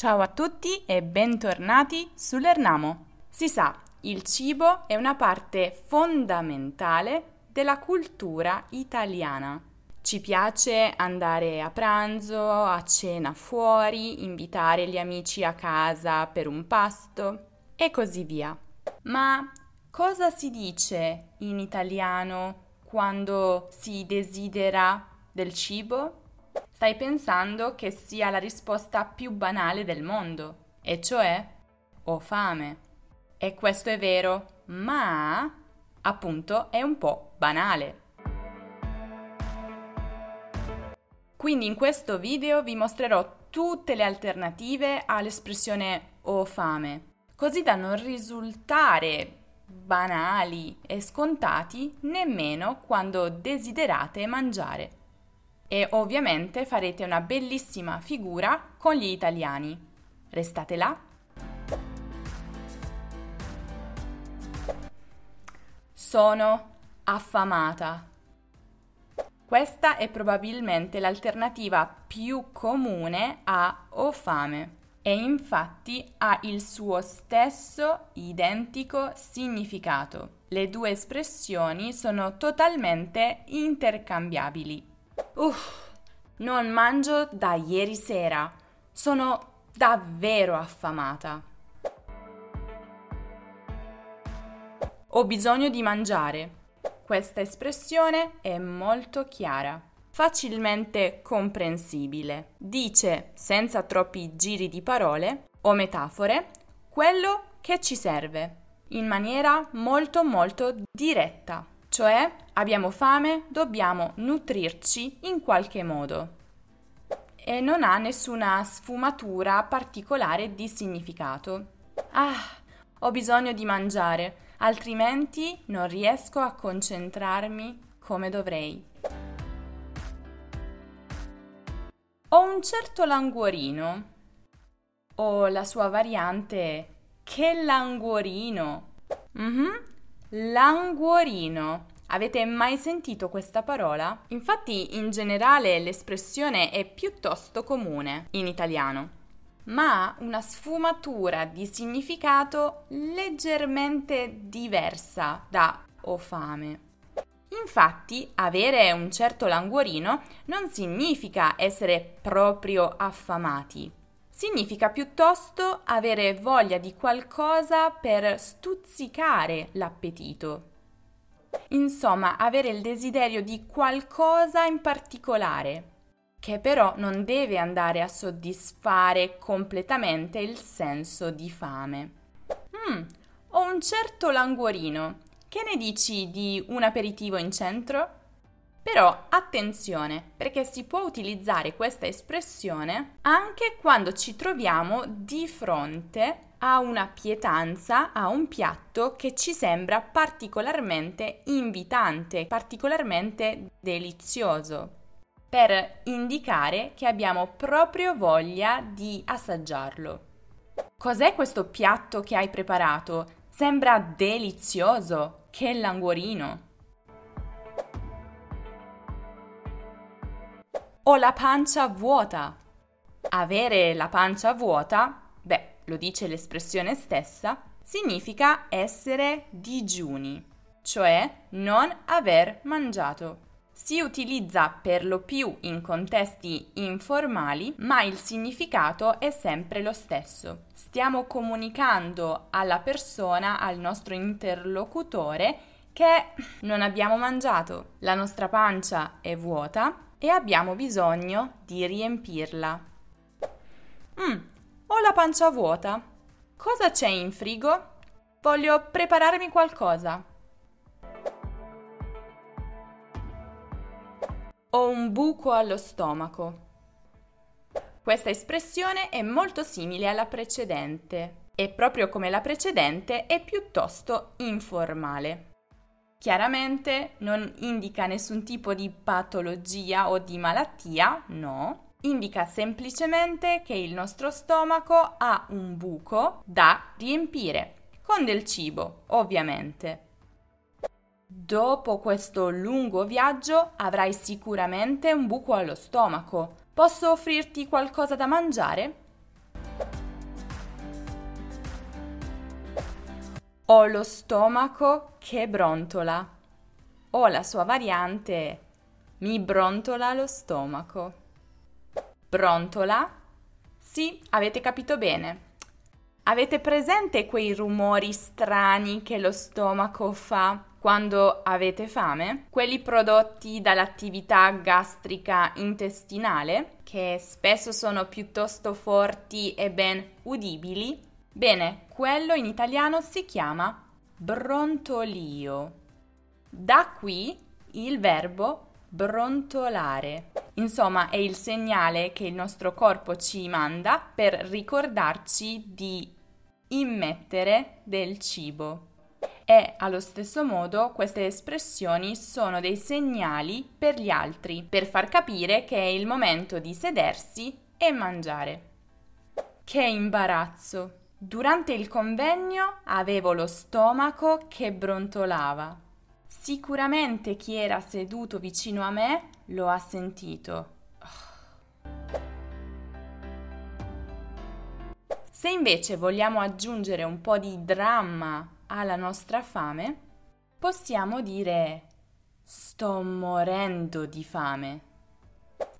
Ciao a tutti e bentornati sull'Ernamo. Si sa, il cibo è una parte fondamentale della cultura italiana. Ci piace andare a pranzo, a cena fuori, invitare gli amici a casa per un pasto e così via. Ma cosa si dice in italiano quando si desidera del cibo? Stai pensando che sia la risposta più banale del mondo, e cioè ho fame. E questo è vero, ma appunto è un po' banale. Quindi in questo video vi mostrerò tutte le alternative all'espressione ho fame, così da non risultare banali e scontati nemmeno quando desiderate mangiare. E ovviamente farete una bellissima figura con gli italiani. Restate là. Sono affamata. Questa è probabilmente l'alternativa più comune a ho fame e infatti ha il suo stesso identico significato. Le due espressioni sono totalmente intercambiabili. Uff, non mangio da ieri sera. Sono davvero affamata. Ho bisogno di mangiare. Questa espressione è molto chiara, facilmente comprensibile. Dice, senza troppi giri di parole o metafore, quello che ci serve, in maniera molto molto diretta. Cioè, abbiamo fame, dobbiamo nutrirci in qualche modo. E non ha nessuna sfumatura particolare di significato. Ah, ho bisogno di mangiare altrimenti non riesco a concentrarmi come dovrei. Ho un certo languorino. O la sua variante che languorino. Mm-hmm. Languorino. Avete mai sentito questa parola? Infatti in generale l'espressione è piuttosto comune in italiano ma ha una sfumatura di significato leggermente diversa da ho fame. Infatti, avere un certo languorino non significa essere proprio affamati. Significa piuttosto avere voglia di qualcosa per stuzzicare l'appetito. Insomma, avere il desiderio di qualcosa in particolare che però non deve andare a soddisfare completamente il senso di fame. Mm, ho un certo languorino. Che ne dici di un aperitivo in centro? Però attenzione, perché si può utilizzare questa espressione anche quando ci troviamo di fronte a una pietanza, a un piatto che ci sembra particolarmente invitante, particolarmente delizioso per indicare che abbiamo proprio voglia di assaggiarlo. Cos'è questo piatto che hai preparato? Sembra delizioso! Che languorino! Ho la pancia vuota. Avere la pancia vuota, lo dice l'espressione stessa, significa essere digiuni, cioè non aver mangiato. Si utilizza per lo più in contesti informali, ma il significato è sempre lo stesso. Stiamo comunicando alla persona, al nostro interlocutore, che non abbiamo mangiato, la nostra pancia è vuota e abbiamo bisogno di riempirla. Mm, ho la pancia vuota. Cosa c'è in frigo? Voglio prepararmi qualcosa. Ho un buco allo stomaco. Questa espressione è molto simile alla precedente e proprio come la precedente è piuttosto informale. Chiaramente non indica nessun tipo di patologia o di malattia, no, indica semplicemente che il nostro stomaco ha un buco da riempire con del cibo, ovviamente. Dopo questo lungo viaggio avrai sicuramente un buco allo stomaco. Posso offrirti qualcosa da mangiare? Ho lo stomaco che brontola. O la sua variante mi brontola lo stomaco. Brontola? Sì, avete capito bene. Avete presente quei rumori strani che lo stomaco fa quando avete fame? Quelli prodotti dall'attività gastrica intestinale, che spesso sono piuttosto forti e ben udibili? Bene, quello in italiano si chiama brontolio. Da qui il verbo brontolare. Insomma, è il segnale che il nostro corpo ci manda per ricordarci di immettere del cibo. E allo stesso modo queste espressioni sono dei segnali per gli altri, per far capire che è il momento di sedersi e mangiare. Che imbarazzo! Durante il convegno avevo lo stomaco che brontolava. Sicuramente chi era seduto vicino a me lo ha sentito. Se invece vogliamo aggiungere un po' di dramma alla nostra fame, possiamo dire sto morendo di fame.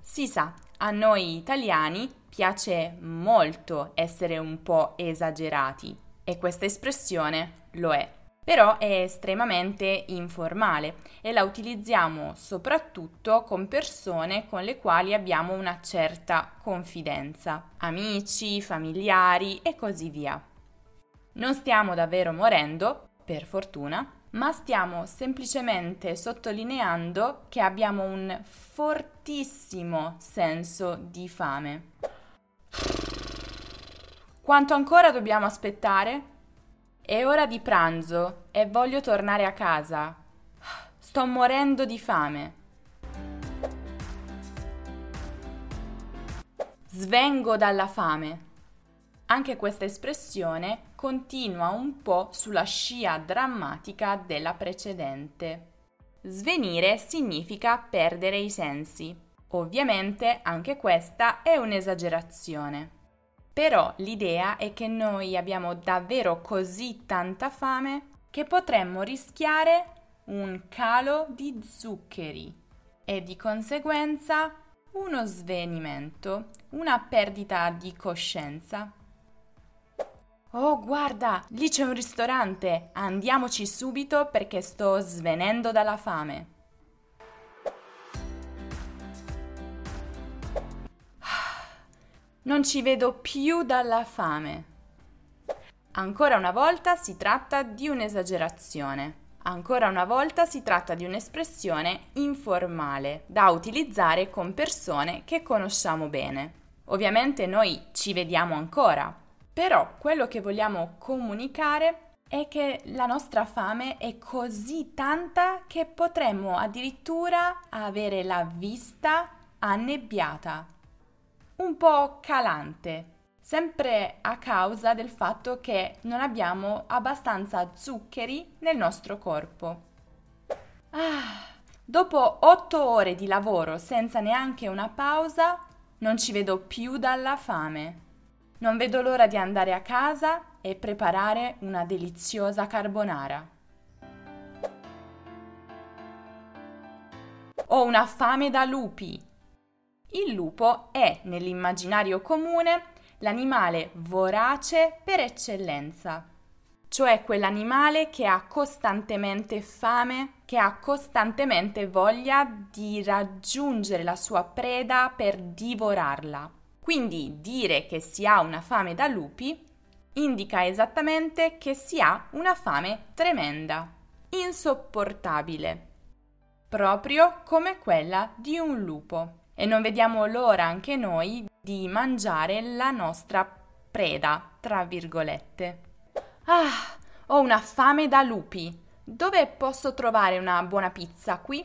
Si sa, a noi italiani piace molto essere un po' esagerati e questa espressione lo è però è estremamente informale e la utilizziamo soprattutto con persone con le quali abbiamo una certa confidenza, amici, familiari e così via. Non stiamo davvero morendo, per fortuna, ma stiamo semplicemente sottolineando che abbiamo un fortissimo senso di fame. Quanto ancora dobbiamo aspettare? È ora di pranzo e voglio tornare a casa. Sto morendo di fame. Svengo dalla fame. Anche questa espressione continua un po' sulla scia drammatica della precedente. Svenire significa perdere i sensi. Ovviamente anche questa è un'esagerazione. Però l'idea è che noi abbiamo davvero così tanta fame che potremmo rischiare un calo di zuccheri e di conseguenza uno svenimento, una perdita di coscienza. Oh, guarda, lì c'è un ristorante, andiamoci subito perché sto svenendo dalla fame. Non ci vedo più dalla fame. Ancora una volta si tratta di un'esagerazione. Ancora una volta si tratta di un'espressione informale da utilizzare con persone che conosciamo bene. Ovviamente noi ci vediamo ancora, però quello che vogliamo comunicare è che la nostra fame è così tanta che potremmo addirittura avere la vista annebbiata un po' calante, sempre a causa del fatto che non abbiamo abbastanza zuccheri nel nostro corpo. Ah, dopo otto ore di lavoro senza neanche una pausa, non ci vedo più dalla fame. Non vedo l'ora di andare a casa e preparare una deliziosa carbonara. Ho una fame da lupi, il lupo è, nell'immaginario comune, l'animale vorace per eccellenza, cioè quell'animale che ha costantemente fame, che ha costantemente voglia di raggiungere la sua preda per divorarla. Quindi dire che si ha una fame da lupi indica esattamente che si ha una fame tremenda, insopportabile, proprio come quella di un lupo e non vediamo l'ora anche noi di mangiare la nostra preda, tra virgolette. Ah, ho una fame da lupi. Dove posso trovare una buona pizza qui?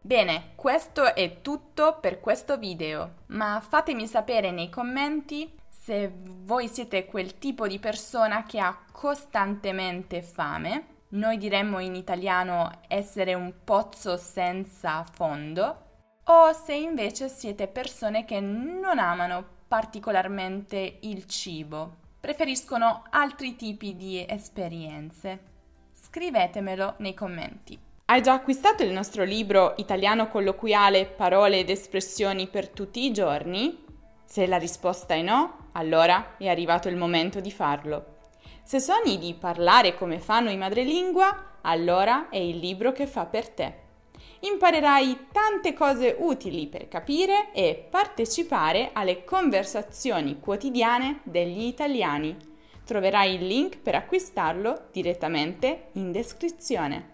Bene, questo è tutto per questo video, ma fatemi sapere nei commenti se voi siete quel tipo di persona che ha costantemente fame. Noi diremmo in italiano essere un pozzo senza fondo o se invece siete persone che non amano particolarmente il cibo, preferiscono altri tipi di esperienze. Scrivetemelo nei commenti. Hai già acquistato il nostro libro Italiano colloquiale Parole ed espressioni per tutti i giorni? Se la risposta è no, allora è arrivato il momento di farlo. Se sogni di parlare come fanno i madrelingua, allora è il libro che fa per te. Imparerai tante cose utili per capire e partecipare alle conversazioni quotidiane degli italiani. Troverai il link per acquistarlo direttamente in descrizione.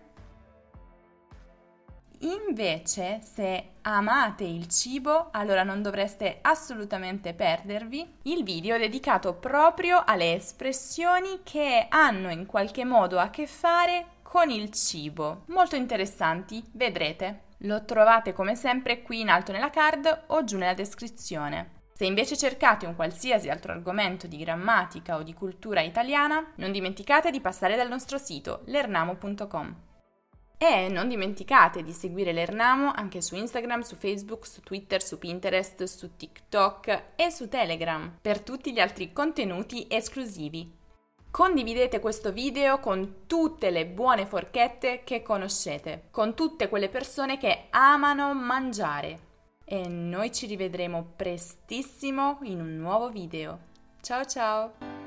Invece, se amate il cibo, allora non dovreste assolutamente perdervi il video dedicato proprio alle espressioni che hanno in qualche modo a che fare con il cibo. Molto interessanti, vedrete. Lo trovate come sempre qui in alto nella card o giù nella descrizione. Se invece cercate un qualsiasi altro argomento di grammatica o di cultura italiana, non dimenticate di passare dal nostro sito lernamo.com. E non dimenticate di seguire l'Ernamo anche su Instagram, su Facebook, su Twitter, su Pinterest, su TikTok e su Telegram per tutti gli altri contenuti esclusivi. Condividete questo video con tutte le buone forchette che conoscete, con tutte quelle persone che amano mangiare. E noi ci rivedremo prestissimo in un nuovo video. Ciao ciao!